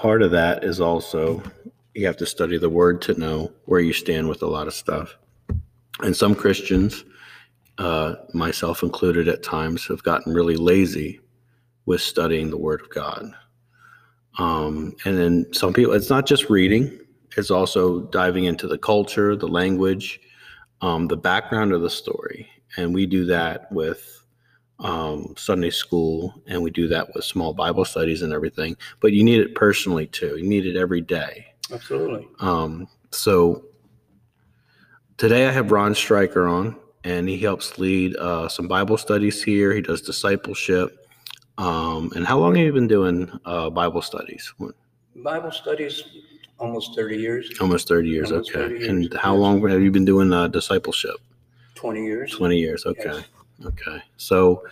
part of that is also you have to study the word to know where you stand with a lot of stuff. And some Christians, uh, myself included at times, have gotten really lazy with studying the word of God. Um, and then some people, it's not just reading, it's also diving into the culture, the language, um, the background of the story. And we do that with um, Sunday school and we do that with small Bible studies and everything. But you need it personally too, you need it every day. Absolutely. Um, so today I have Ron Stryker on, and he helps lead uh, some Bible studies here. He does discipleship. Um, and how long have you been doing uh, Bible studies? Bible studies almost 30 years, Almost 30 years. Almost okay. 30 years, And how long have you been doing uh, discipleship? 20 years. 20 years. Okay. Yes. Okay. So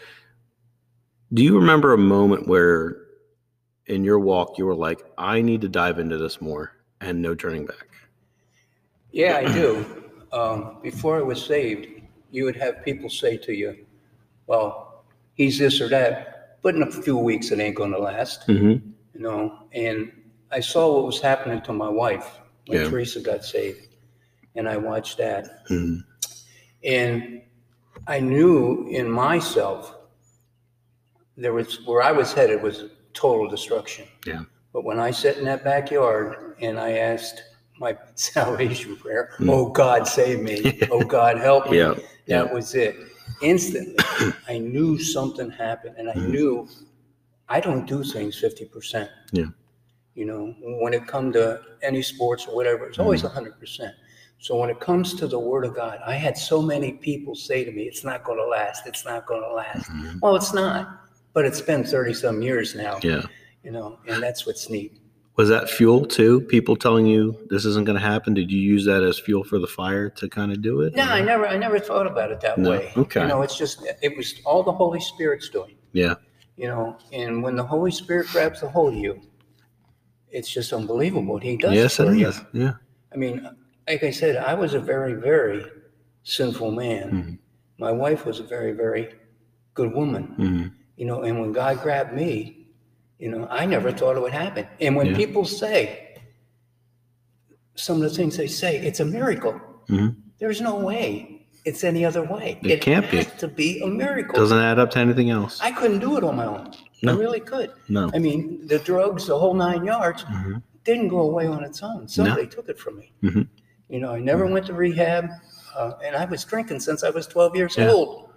do you remember a moment where in your walk you were like, I need to dive into this more and no turning back? Yeah, I do. Um, before I was saved, you would have people say to you, well, he's this or that, but in a few weeks it ain't going to last, Mm-hmm. you know. And I saw what was happening to my wife when Yeah. Teresa got saved, and I watched that. hmm And I knew in myself there was where I was headed was total destruction. Yeah. But when I sat in that backyard and I asked my salvation prayer, Mm. "Oh God, save me! oh God, help me!" Yeah. That Yeah. was it. Instantly, I knew something happened, and I Mhm. knew I don't do things fifty percent. Yeah. You know, when it come to any sports or whatever, it's always Mm-hmm. hundred percent. So when it comes to the Word of God, I had so many people say to me, "It's not going to last. It's not going to last." Mhm. Well, it's not, but it's been thirty some years now. Yeah. You know, and that's what's neat. Was that fuel too? People telling you this isn't going to happen? Did you use that as fuel for the fire to kind of do it? No, I never, I never thought about it that No, way. okay. You know, it's just, it was all the Holy Spirit's doing. Yeah. You know, and when the Holy Spirit grabs a hold of you, it's just unbelievable what He does Yes, it you. is. Yeah. I mean, like I said, I was a very, very sinful man. Mhm. My wife was a very, very good woman. hmm You know, and when God grabbed me, you know, I never thought it would happen. And when Yeah. people say some of the things they say, it's a miracle. Mhm. There's no way it's any other way. It can't be. has to be a miracle. Doesn't add up to anything else. I couldn't do it on my own. No. I really could. No. I mean, the drugs, the whole nine yards, Mhm. didn't go away on its own. Somebody took it from me. You know, I never went to rehab, uh, and I was drinking since I was 12 years Yeah. old.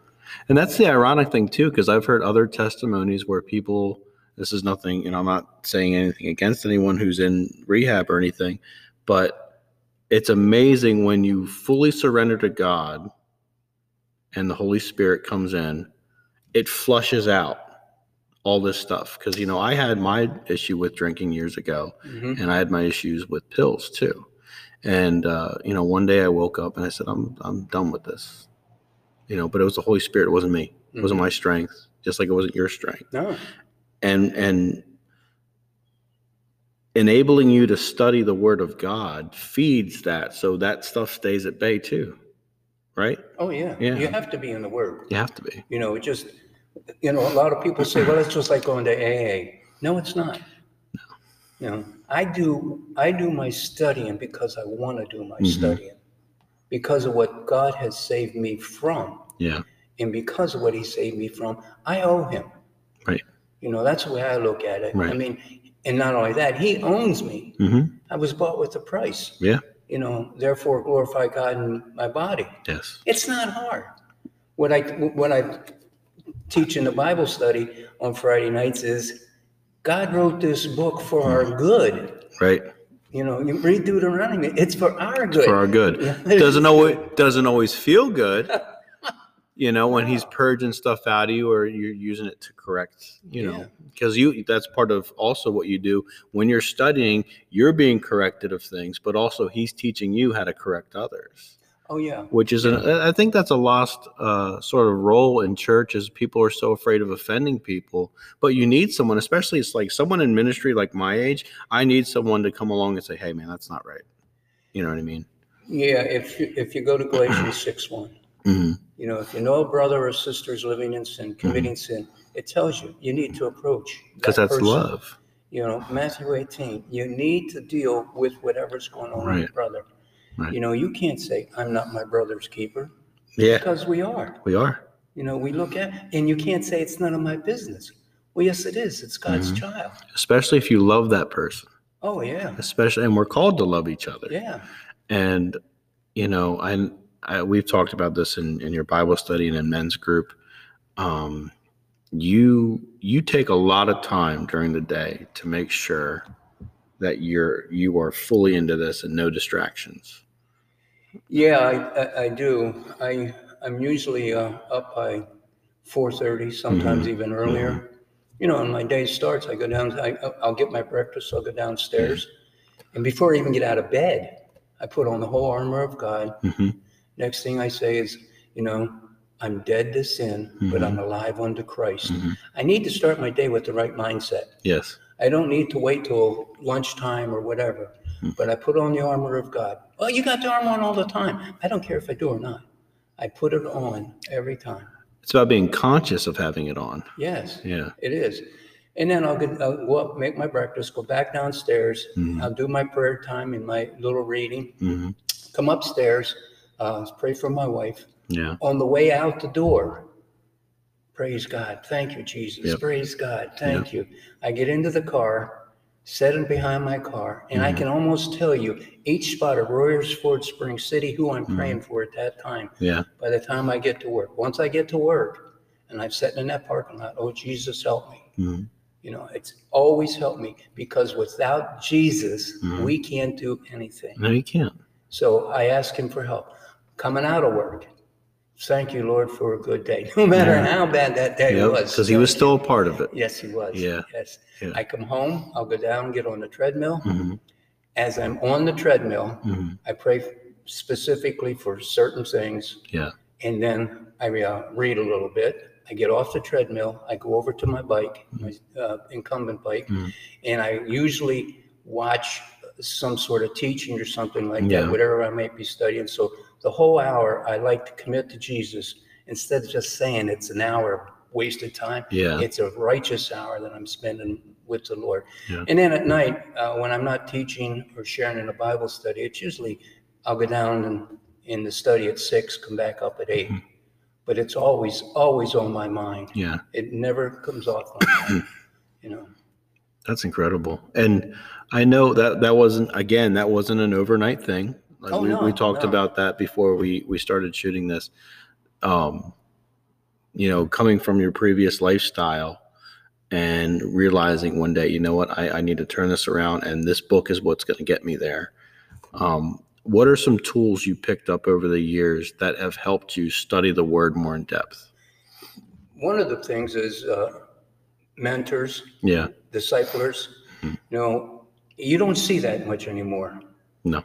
And that's the ironic thing too, because I've heard other testimonies where people. This is nothing, you know. I'm not saying anything against anyone who's in rehab or anything, but it's amazing when you fully surrender to God, and the Holy Spirit comes in. It flushes out all this stuff because you know I had my issue with drinking years ago, Mhm. and I had my issues with pills too. And uh, you know, one day I woke up and I said, "I'm I'm done with this." You know, but it was the Holy Spirit. It wasn't me. It wasn't Mhm. my strength. Just like it wasn't your strength. No. And and enabling you to study the Word of God feeds that, so that stuff stays at bay too. Right? Oh, yeah. Yeah. You have to be in the Word. You have to be. You know, it just, you know, a lot of people say, well, it's just like going to AA. No, it's not. You know, I do, I do my studying because I want to do my Mhm. studying, because of what God has saved me from. Yeah. And because of what he saved me from, I owe him. Right. You know, that's the way I look at it. Right. I mean, and not only that, he owns me. Mm-hmm. I was bought with a price. Yeah. You know, therefore glorify God in my body. Yes. It's not hard. What I what I teach in the Bible study on Friday nights is God wrote this book for our mm. good. Right. You know, you read Deuteronomy, it's for our good. For our good. Doesn't always doesn't always feel good. You know, when he's purging stuff out of you or you're using it to correct, you know, Yeah. because you that's part of also what you do when you're studying, you're being corrected of things, but also he's teaching you how to correct others. Oh yeah. which is an, I think that's a lost uh, sort of role in church is people are so afraid of offending people but you need someone especially it's like someone in ministry like my age i need someone to come along and say hey man that's not right you know what i mean Yeah, if you, if you go to Galatians 6 1, mm-hmm. you know, if you know a brother or sister is living in sin, committing sin, it tells you you need to approach because that that's person. love You know, Matthew 18, you need to deal with whatever's going on with your Right. brother. Right. You know, you can't say, I'm not my brother's keeper, Yeah, because we are. we are. You know, we look at, and you can't say it's none of my business. Well, yes, it is. It's God's Mhm. child. Especially if you love that person. Oh, yeah. Especially, and we're called to love each other. Yeah. And you know, I, I we've talked about this in in your Bible study and in men's group. Um, you you take a lot of time during the day to make sure that you're you are fully into this and no distractions. Yeah, I, I, I do. I, I'm usually uh, up by 4.30, sometimes even earlier. You know, when my day starts, I go down, I, I'll get my breakfast, I'll go downstairs. And before I even get out of bed, I put on the whole armor of God. hmm Next thing I say is, you know, I'm dead to sin, but I'm alive unto Christ. Mhm. I need to start my day with the right mindset. Yes. I don't need to wait till lunchtime or whatever, but I put on the armor of God. Well, you got the armor on all the time. I don't care if I do or not. I put it on every time. It's about being conscious of having it on. Yes, Yeah. it is. And then I'll, get, I'll go up, make my breakfast, go back downstairs. Mhm. I'll do my prayer time and my little reading. hmm Come upstairs, uh, pray for my wife. Yeah. On the way out the door, praise God. Thank you, Jesus. Yep. Praise God. Thank you. I get into the car, sitting behind my car, and I Mhm. can almost tell you each spot of Royersford Spring City who I'm Mhm. praying for at that time Yeah. by the time I get to work. Once I get to work and I'm sitting in that parking lot, oh, Jesus, help me. hmm You know, it's always helped me because without Jesus, we can't do anything. No, you can't. So I ask him for help. Coming out of work, thank you, Lord, for a good day. No matter Yeah. how bad that day was. Because he was still a part of it. Yes, he was. Yeah. Yes. Yeah. I come home, I'll go down, get on the treadmill. hmm As I'm on the treadmill, hmm I pray specifically for certain things. Yeah. And then I uh, read a little bit. I get off the treadmill. I go over to my bike, my uh, incumbent bike, Mhm. and I usually watch some sort of teaching or something like Yeah. that, whatever I might be studying. So the whole hour, I like to commit to Jesus instead of just saying it's an hour of wasted time. Yeah. It's a righteous hour that I'm spending with the Lord. Yeah. And then at night, uh, when I'm not teaching or sharing in a Bible study, it's usually I'll go down and in the study at six, come back up at 8 Mhm. But it's always, always on my mind. Yeah. It never comes off my mind, you know. That's incredible. And I know that that wasn't again, that wasn't an overnight thing. Like Oh, we, no, we talked no. about that before we we started shooting this. Um, you know, coming from your previous lifestyle and realizing one day, you know what, I, I need to turn this around and this book is what's gonna get me there. Um, what are some tools you picked up over the years that have helped you study the word more in depth? One of the things is uh, mentors, Yeah. disciplers. Mhm. You know, you don't see that much anymore. No.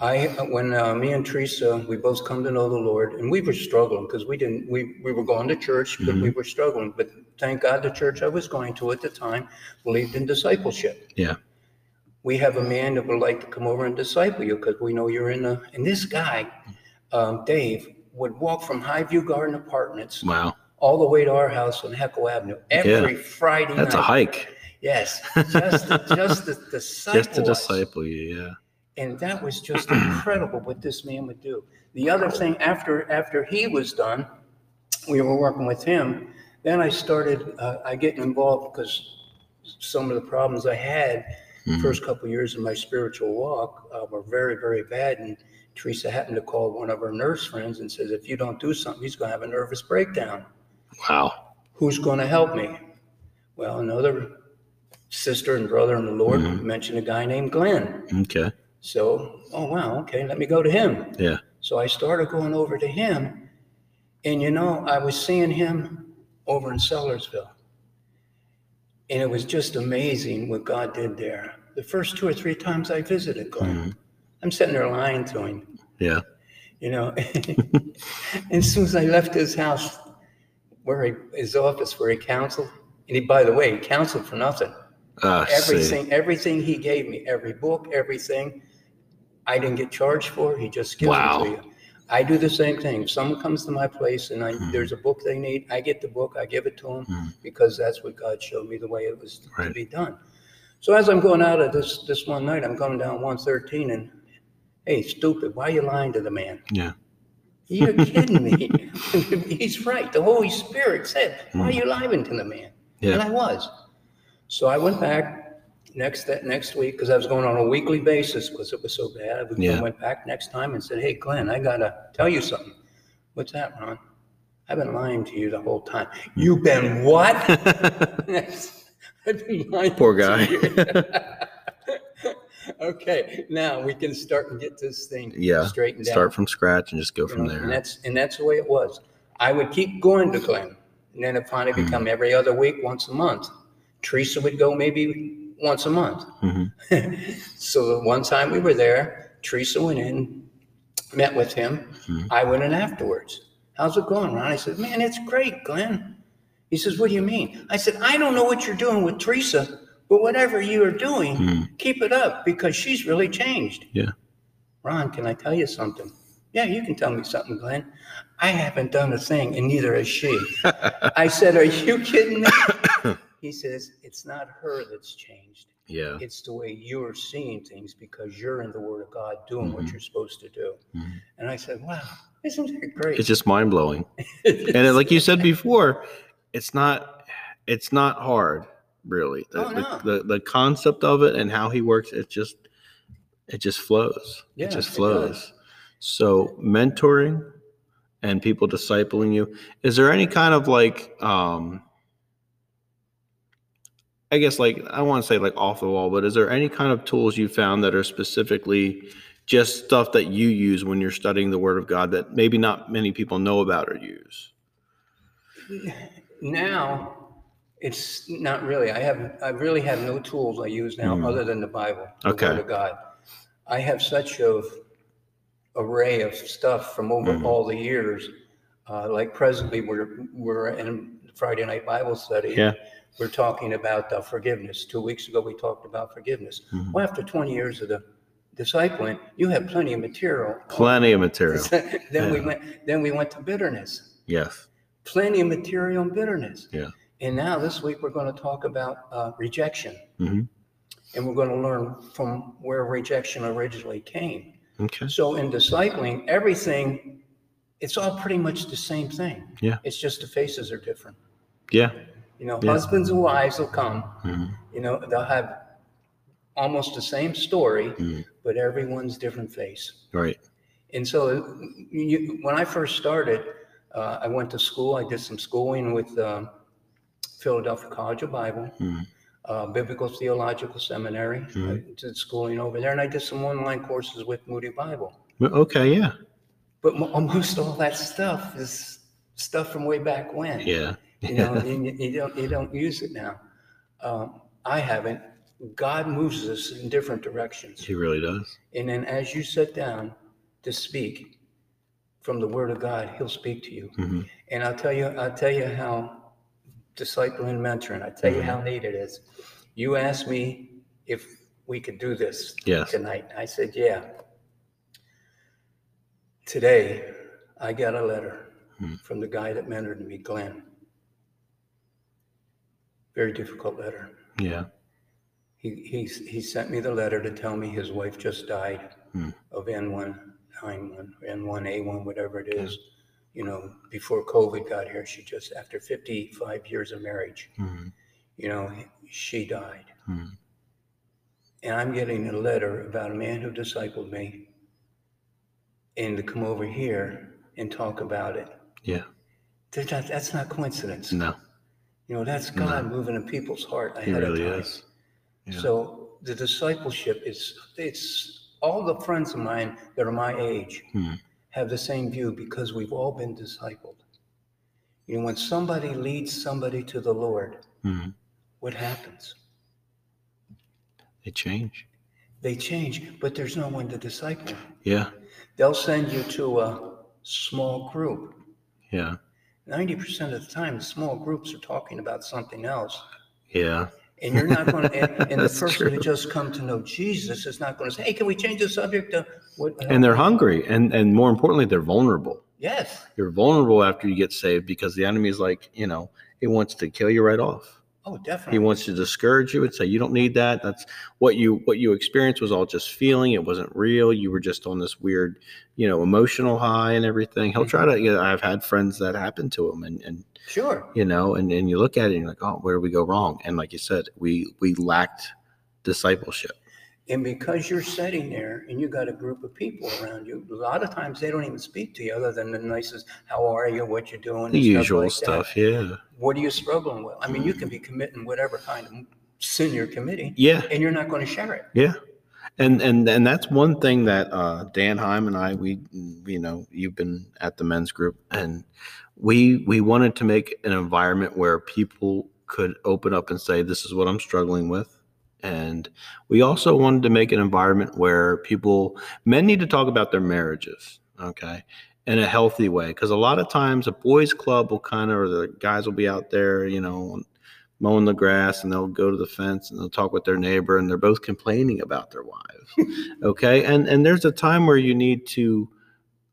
I when uh, me and Teresa we both come to know the Lord and we were struggling because we didn't we we were going to church but we were struggling but thank God the church I was going to at the time believed in discipleship. Yeah. We have a man that would like to come over and disciple you because we know you're in the and this guy, um, Dave, would walk from Highview Garden Apartments Wow. all the way to our house on Heckle Avenue every Friday That's a hike. Yes, just to, just to disciple Just to us. disciple you, yeah. And that was just incredible what this man would do. The other thing, after after he was done, we were working with him. Then I started, uh, I get involved because some of the problems I had Mhm. first couple of years of my spiritual walk uh, were very, very bad. And Teresa happened to call one of her nurse friends and says, if you don't do something, he's going to have a nervous breakdown. Wow. Who's going to help me? Well, another sister and brother in the Lord Mhm. mentioned a guy named Glenn. Okay. So, oh wow, okay, let me go to him. Yeah. So I started going over to him, and you know, I was seeing him over in Sellersville. And it was just amazing what God did there. The first two or three times I visited Glenn, Mhm. I'm sitting there lying to him, Yeah. you know. and as soon as I left his house, where he, his office where he counseled, and he, by the way, he counseled for nothing. See. Everything, everything he gave me, every book, everything, I didn't get charged for. He just gives Wow. it to you. I do the same thing. If someone comes to my place and I, Mhm. there's a book they need, I get the book, I give it to them Mhm. because that's what God showed me the way it was to be done. So as I'm going out of this this one night, I'm coming down 113 and hey, stupid, why are you lying to the man? Yeah. You're kidding me. He's right. The Holy Spirit said, why are you lying to the man? Yeah. And. I was. So I went back next that next week because I was going on a weekly basis because it was so bad. I Yeah. went back next time and said, Hey Glenn, I gotta tell you something. What's that, Ron? I've been lying to you the whole time. You've been what? I've been lying Poor to guy. you. okay, now we can start and get this thing yeah. straightened out. Start from scratch and just go You from know, And there. that's, and that's the way it was. I would keep going to Glenn. And then it finally Hmm. become every other week, once a month. Teresa would go maybe once a month. Mhm. So the one time we were there, Teresa went in, met with him. Mhm. I went in afterwards. How's it going, Ron? I said, man, it's great, Glenn. He says, what do you mean? I said, I don't know what you're doing with Teresa, but whatever you are doing, Mhm. keep it up because she's really changed. Yeah. Ron, can I tell you something? Yeah, you can tell me something, Glenn. I haven't done a thing, and neither has she. I said, Are you kidding me? He says, It's not her that's changed. Yeah. It's the way you're seeing things because you're in the Word of God doing what Mhm. you're supposed to do. Mhm. And I said, Wow, isn't that great? It's just mind blowing. And it- like you said before, it's not it's not hard, really. The, Oh, no. the, the concept of it and how he works, it just it just flows. Yeah, it just flows. does. So mentoring and people discipling you, is there any kind of like um I guess like I want to say like off the wall, but is there any kind of tools you found that are specifically just stuff that you use when you're studying the Word of God that maybe not many people know about or use? now it's not really. I have I really have no tools I use now Hmm. other than the Bible, the Okay. Word of God. I have such a array of stuff from over Mhm. all the years. Uh, like presently, we're we're in Friday night Bible study. Yeah. We're talking about uh, forgiveness. Two weeks ago, we talked about forgiveness. Mhm. Well, after 20 years of the discipling, you have plenty of material. Plenty of material. then we went. Then we went to bitterness Yes. plenty of material on bitterness. Yeah. And now this week we're going to talk about uh, rejection, hmm and we're going to learn from where rejection originally came. Okay. So in discipling, everything, it's all pretty much the same thing. Yeah. It's just the faces are different. Yeah. You know, Yeah. husbands and wives will come. Mhm. You know, they'll have almost the same story, Mhm. but everyone's different face. Right. And so you, when I first started, uh, I went to school. I did some schooling with um, Philadelphia College of Bible, Mhm. uh, Biblical Theological Seminary. I Mhm. did schooling over there, and I did some online courses with Moody Bible. Okay. Yeah. But mo- almost all that stuff is stuff from way back when. Yeah. You know, you, you don't you don't use it now. Um, I haven't. God moves us in different directions. he really does. And then as you sit down to speak from the word of God, he'll speak to you. hmm And I'll tell you, I'll tell you how discipling and mentoring, I tell you Mhm. how neat it is. You asked me if we could do this Yes. tonight. I said, yeah. Today, I got a letter Hmm. from the guy that mentored me, Glenn. Very difficult letter. Yeah. He, he, he sent me the letter to tell me his wife just died Hmm. of N191, N1A1, whatever it is. You know, before COVID got here, she just, after 55 years of marriage, Mhm. you know, she died. Mhm. And I'm getting a letter about a man who discipled me and to come over here and talk about it. Yeah. Not, that's not coincidence. No, You know, that's God moving in people's heart he ahead really of time. is. Yeah. So the discipleship is it's all the friends of mine that are my age Hmm. have the same view because we've all been discipled. You know, when somebody leads somebody to the Lord, Mhm. what happens? They change. They change, but there's no one to disciple. Yeah. They'll send you to a small group. Yeah. 90% of the time, small groups are talking about something else. Yeah. And you're not going to, and, and the person true. who just come to know Jesus is not going to say, hey, can we change the subject to what? And they're hungry. And and more importantly, they're vulnerable. Yes. You're vulnerable after you get saved because the enemy is like, you know, it wants to kill you right off. Oh, He wants to discourage you and say you don't need that. That's what you what you experienced was all just feeling. It wasn't real. You were just on this weird, you know, emotional high and everything. He'll try to. Mm-hmm. You know, I've had friends that happened to him, and and Sure. you know, and and you look at it and you're like, oh, where did we go wrong? And like you said, we we lacked discipleship. And because you're sitting there and you got a group of people around you, a lot of times they don't even speak to you other than the nicest, how are you, what you doing? The and usual like that. stuff, yeah, What are you struggling with? I mean, you can be committing whatever kind of sin you're committing yeah. and you're not going to share it. Yeah. And and and that's one thing that uh, Dan Heim and I we you know you've been at the men's group and we we wanted to make an environment where people could open up and say this is what I'm struggling with and we also wanted to make an environment where people men need to talk about their marriages okay in a healthy way. Because a lot of times a boys club will kind of or the guys will be out there you know mowing the grass and they'll go to the fence and they'll talk with their neighbor and they're both complaining about their wives okay? And and there's a time where you need to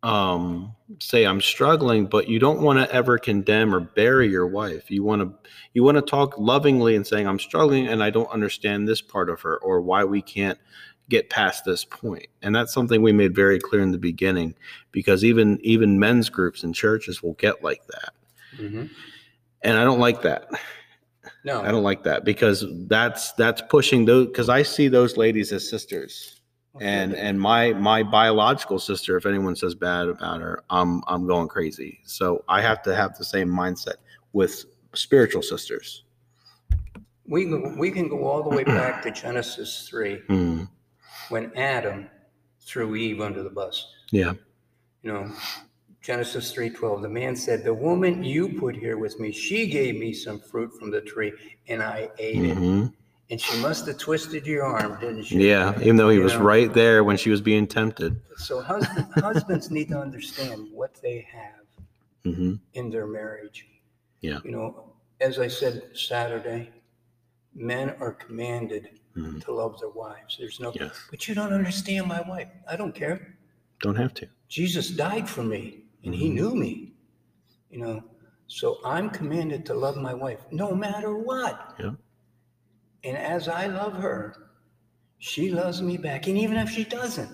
um say i'm struggling but you don't want to ever condemn or bury your wife you want to you want to talk lovingly and saying i'm struggling and i don't understand this part of her or why we can't get past this point. and that's something we made very clear in the beginning because even even men's groups and churches will get like that Mhm. and i don't like that No. I don't like that because that's that's pushing those because I see those ladies as sisters, and and my my biological sister, if anyone says bad about her, I'm I'm going crazy. So I have to have the same mindset with spiritual sisters. we, can- we can go all the way back to Genesis 3 Hmm. when Adam threw Eve under the bus. Yeah, You know, Genesis 3:12, the man said, "The woman you put here with me, she gave me some fruit from the tree and I ate it." And she must have twisted your arm, didn't she? yeah. Even though he You was know. right there when she was being tempted. So husband, husbands need to understand what they have hmm in their marriage. Yeah. You know, as I said Saturday, men are commanded Mhm. to love their wives. There's no, Yes. but you don't understand my wife. I don't care. Don't have to. Jesus died for me and he Mhm. knew me. You know, so I'm commanded to love my wife no matter what. Yeah. And as I love her, she loves me back. And even if she doesn't,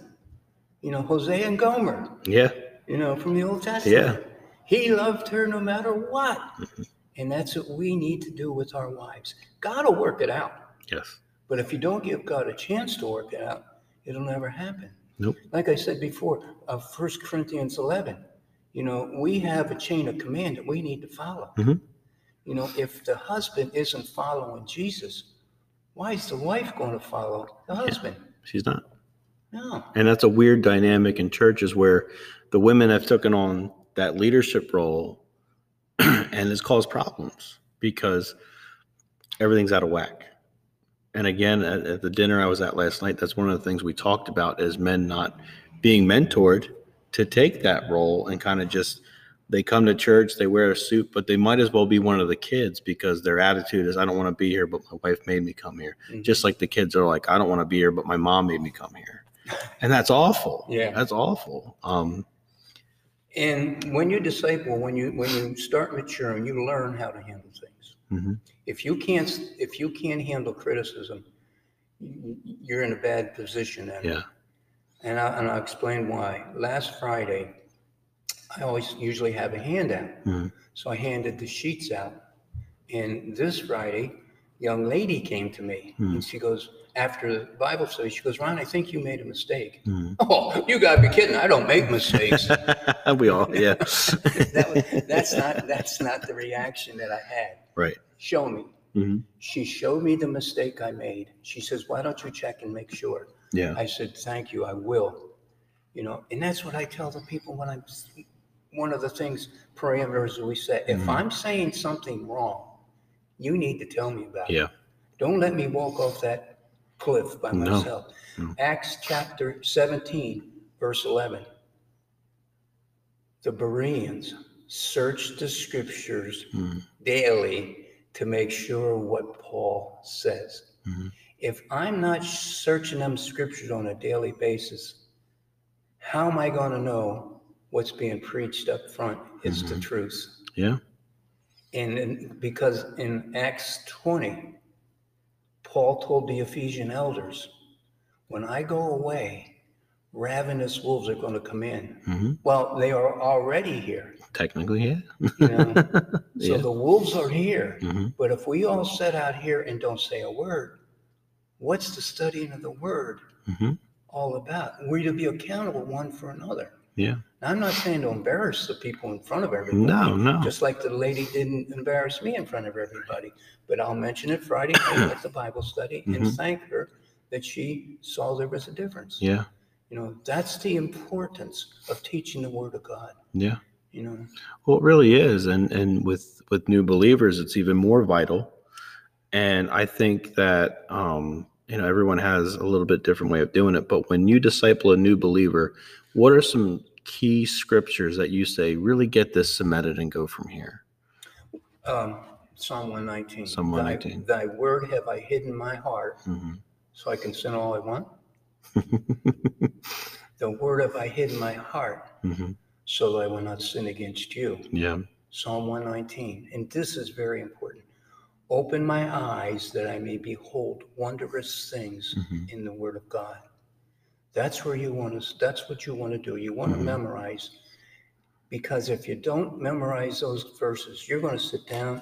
you know, Hosea and Gomer, Yeah. you know, from the Old Testament. Yeah. He loved her no matter what. Mhm. And that's what we need to do with our wives. God will work it out. Yes. But if you don't give God a chance to work it out, it'll never happen. Nope. Like I said before, uh, 1 Corinthians 11, you know, we have a chain of command that we need to follow. Mhm. You know, if the husband isn't following Jesus, why is the wife going to follow the husband? She's not. No. And that's a weird dynamic in churches where the women have taken on that leadership role and it's caused problems because everything's out of whack. And again, at, at the dinner I was at last night, that's one of the things we talked about is men not being mentored to take that role and kind of just they come to church, they wear a suit, but they might as well be one of the kids because their attitude is I don't want to be here, but my wife made me come here. Mhm. Just like the kids are like, I don't want to be here, but my mom made me come here. And that's awful. Yeah. That's awful. Um, And when you disciple, when you when you start maturing, you learn how to handle things. Mhm. If you can't if you can't handle criticism, you- you're in a bad position then. yeah. And I and I'll explain why. Last Friday, I always usually have a handout, Mhm. so I handed the sheets out. And this Friday, young lady came to me Hmm. and she goes after the Bible study. She goes, "Ron, I think you made a mistake." Mhm. Oh, you gotta be kidding! I don't make mistakes. we all, yeah. that was, that's not that's not the reaction that I had. right. Show me. hmm She showed me the mistake I made. She says, "Why don't you check and make sure?" Yeah. I said, "Thank you, I will." You know, and that's what I tell the people when I'm. One of the things parameters we set. If Mhm. I'm saying something wrong, you need to tell me about it. Yeah. Don't let me walk off that cliff by No. myself. No. Acts chapter 17, verse 11. The Bereans searched the scriptures Mhm. daily to make sure what Paul says. Mhm. If I'm not searching them scriptures on a daily basis, how am I going to know what's being preached up front is the Mhm. truth? Yeah. And, and because in Acts 20, Paul told the Ephesian elders, when I go away, ravenous wolves are going to come in. hmm Well, they are already here. Technically, yeah. You know? So Yeah. the wolves are here. hmm But if we all sit out here and don't say a word, what's the studying of the word hmm all about? We're to be accountable one for another. Yeah. I'm not saying to embarrass the people in front of everybody. No, no. Just like the lady didn't embarrass me in front of everybody. But I'll mention it Friday night at the Bible study and Mhm. thank her that she saw there was a difference. Yeah. You know, that's the importance of teaching the Word of God. Yeah. You know, Well, it really is, and and with with new believers, it's even more vital. And I think that um, you know everyone has a little bit different way of doing it. But when you disciple a new believer, what are some key scriptures that you say really get this cemented and go from here? um, Psalm 119. Psalm 119. Thy, word have I hidden my heart hmm so I can sin all I want. The word have I hidden my heart hmm so that I will not sin against you. Yeah. Psalm 119. And this is very important. Open my eyes that I may behold wondrous things hmm in the word of God. That's where you want to, that's what you want to do. You want to memorize. Because if you don't memorize those verses, you're going to sit down.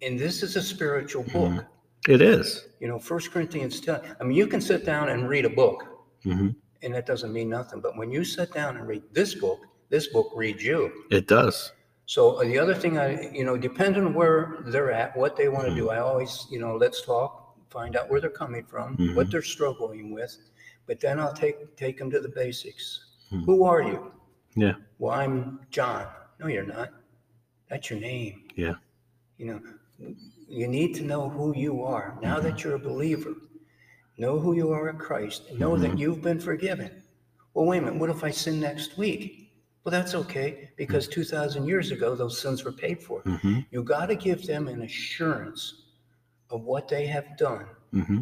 And this is a spiritual book. Mhm. It is. You know, First Corinthians 10. I mean, you can sit down and read a book, hmm and that doesn't mean nothing. But when you sit down and read this book, this book reads you. It does. So uh, the other thing I, you know, depending on where they're at, what they want to do, I always, you know, let's talk, find out where they're coming from, what Mhm. they're struggling with, but then I'll take take them to the basics. Mhm. Who are you? Yeah. Well, I'm John. No, you're not. That's your name. Yeah. You know, you need to know who you are now that you're a believer. Know who you are in Christ and know that you've been forgiven. Well, wait a minute. What if I sin next week? Well, that's okay because 2,000 years ago, those sins were paid for. hmm You got to give them an assurance of what they have done hmm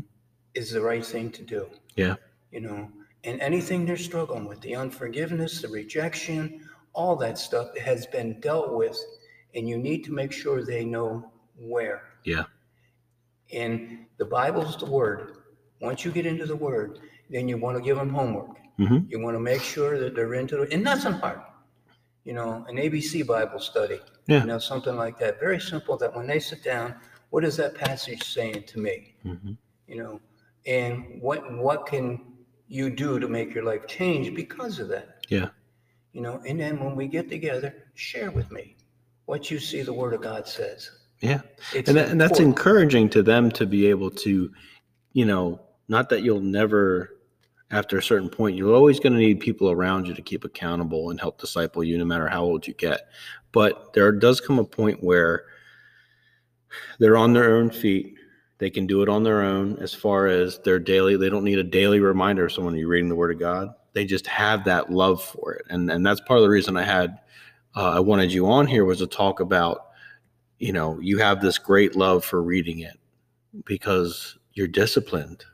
is the right thing to do. Yeah. You know, and anything they're struggling with, the unforgiveness, the rejection, all that stuff has been dealt with, and you need to make sure they know where. Yeah. And the Bible's the word. Once you get into the word, then you want to give them homework. hmm You want to make sure that they're into it, and nothing hard. You know, an ABC Bible study, Yeah. you know, something like that. Very simple that when they sit down, what is that passage saying to me? hmm You know, and what what can you do to make your life change because of that? Yeah. You know, and then when we get together, share with me what you see the Word of God says. Yeah. It's and, that, and that's encouraging to them to be able to you know not that you'll never after a certain point you're always going to need people around you to keep accountable and help disciple you no matter how old you get but there does come a point where they're on their own feet they can do it on their own as far as their daily they don't need a daily reminder of someone you're reading the word of god they just have that love for it and and that's part of the reason i had uh, i wanted you on here was to talk about you know you have this great love for reading it because you're disciplined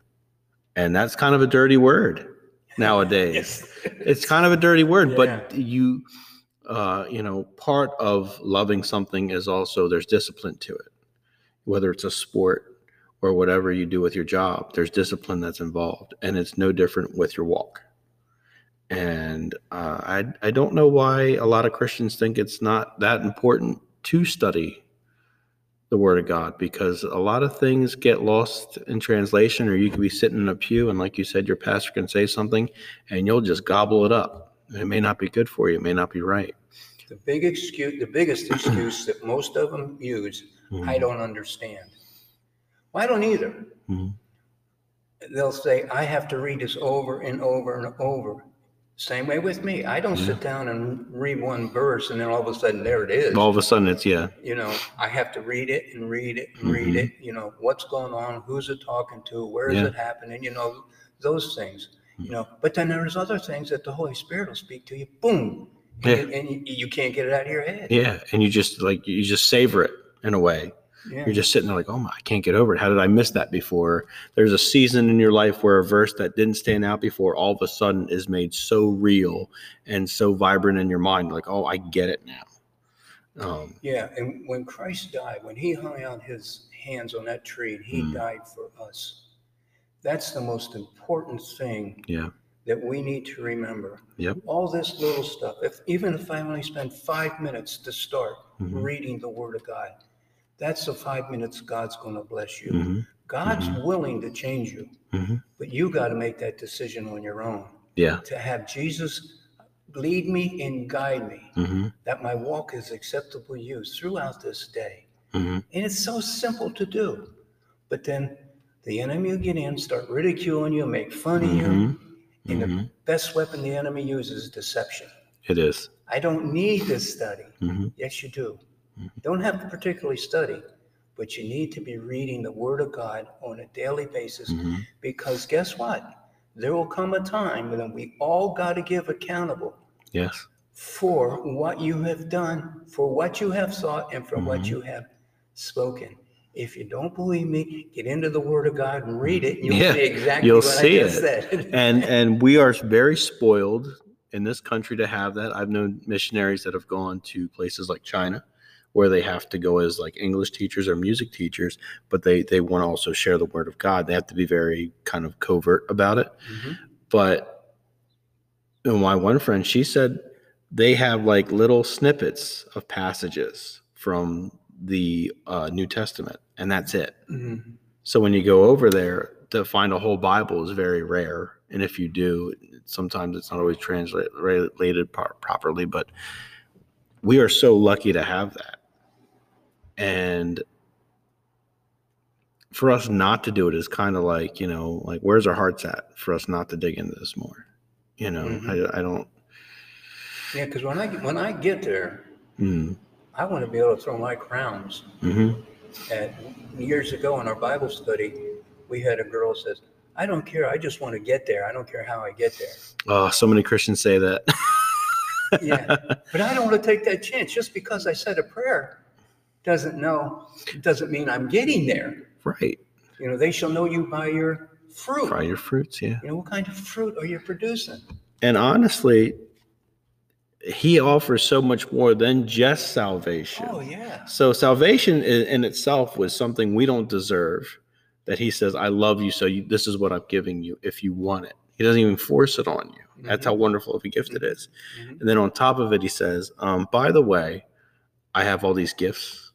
and that's kind of a dirty word nowadays Yes. it's kind of a dirty word Yeah. but you uh you know part of loving something is also there's discipline to it whether it's a sport or whatever you do with your job there's discipline that's involved and it's no different with your walk. And uh, I, I don't know why a lot of christians think it's not that important to study the word of god because a lot of things get lost in translation or you could be sitting in a pew and like you said your pastor can say something and you'll just gobble it up. It may not be good for you it may not be right. The big excuse, the biggest excuse that most of them use, I don't understand. Well, I don't either. Mhm. They'll say, I have to read this over and over and over. Same way with me. I don't sit down and read one verse and then all of a sudden there it is. all of a sudden it's yeah You know, I have to read it and read it and read Mhm. it. You know, what's going on? Who's it talking to? Where is Yeah. it happening? You know, those things. You know, but then there's other things that the Holy Spirit will speak to you. Boom. And, Yeah. and you, you can't get it out of your head. yeah and you just like you just savor it in a way Yeah. you're just sitting there like oh my i can't get over it how did i miss that before there's a season in your life where a verse that didn't stand out before all of a sudden is made so real and so vibrant in your mind like oh i get it now Um, Yeah, and when Christ died, when he hung out his hands on that tree, and he Mm. died for us. That's the most important thing yeah. that we need to remember. Yep. All this little stuff, if even if I only spend five minutes to start Mhm. reading the Word of God, that's the five minutes God's going to bless you. hmm God's Mhm. willing to change you, hmm but you got to make that decision on your own. Yeah. To have Jesus lead me and guide me, hmm that my walk is acceptable to you throughout this day. hmm And it's so simple to do. But then the enemy will get in, start ridiculing you, make fun of you. hmm And the best weapon the enemy uses is deception. It is. I don't need this study. Yes, you do. You don't have to particularly study, but you need to be reading the Word of God on a daily basis hmm because guess what? There will come a time when we all got to give accountable Yes. for what you have done, for what you have sought, and for what Mhm. you have spoken. If you don't believe me, get into the Word of God and read it. And you'll Yeah, see exactly you'll what see I just it. said. and and we are very spoiled in this country to have that. I've known missionaries that have gone to places like China where they have to go as like English teachers or music teachers, but they they want to also share the word of God. They have to be very kind of covert about it. Mhm. But you know, my one friend, she said they have like little snippets of passages from the uh, New Testament, and that's it. Mhm. So when you go over there to find a whole Bible is very rare, and if you do, sometimes it's not always translated properly. But we are so lucky to have that, and for us not to do it is kind of like you know, like where's our hearts at for us not to dig into this more. You know, Mhm. I, I don't. Yeah, because when I when I get there, Mm, I want to be able to throw my crowns. hmm And years ago in our Bible study, we had a girl says, "I don't care. I just want to get there. I don't care how I get there." Oh, so many Christians say that. Yeah, but I don't want to take that chance. Just because I said a prayer doesn't know doesn't mean I'm getting there. right. You know, they shall know you by your fruit. By your fruits, yeah. You know, what kind of fruit are you producing? And honestly, he offers so much more than just salvation. Oh yeah. So salvation in itself was something we don't deserve. That he says, "I love you, so you, this is what I'm giving you. If you want it, he doesn't even force it on you. That's how wonderful of a gift it is. Mhm. And then on top of it, he says, um, "By the way, I have all these gifts.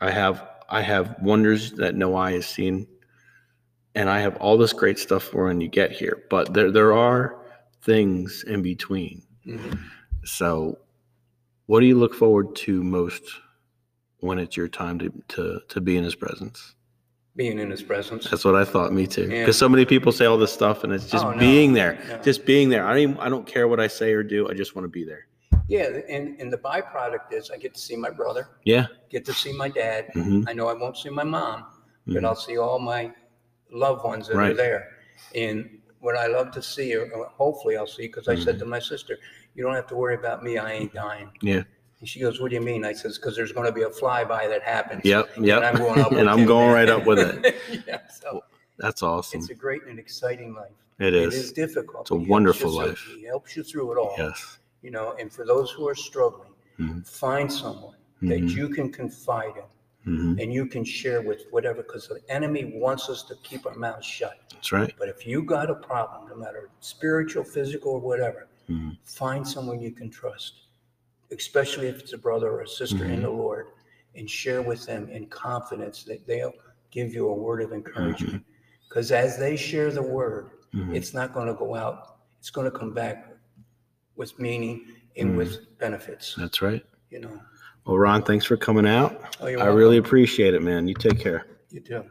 I have I have wonders that no eye has seen, and I have all this great stuff for when you get here. But there there are things in between. Mhm. So, what do you look forward to most when it's your time to to to be in His presence? Being in His presence. That's what I thought. Me too. Yeah. Because so many people say all this stuff, and it's just Oh, no, being there, no. just being there. I don't even, I don't care what I say or do. I just want to be there. Yeah, and and the byproduct is I get to see my brother, Yeah. get to see my dad. hmm I know I won't see my mom, but Mhm. I'll see all my loved ones that are Right. there. And what I love to see, or or hopefully I'll see, because I said to my sister, "You don't have to worry about me. I ain't dying." Yeah. And she goes, "What do you mean?" I says, "Because there's going to be a flyby that happens." Yep. Yep. And I'm going up. And I'm going man. right up with it. yeah. So That's awesome. it's a great and exciting life. It It is is. difficult. It's a but he helps you wonderful through- life. He helps you through it all. Yes. You know, and for those who are struggling, Mhm. find someone that Mhm. you can confide in hmm and you can share with whatever, because the enemy wants us to keep our mouths shut. That's right. But if you got a problem, no matter spiritual, physical, or whatever, Mhm. find someone you can trust, especially if it's a brother or a sister in Mhm. the Lord, and share with them in confidence that they'll give you a word of encouragement. Because as they share the word, Mhm. it's not going to go out, it's going to come back with meaning and Mhm. with benefits, That's right. you know. Well, Ron, thanks for coming out. Oh, you're I welcome. really appreciate it, man. You take care. You do.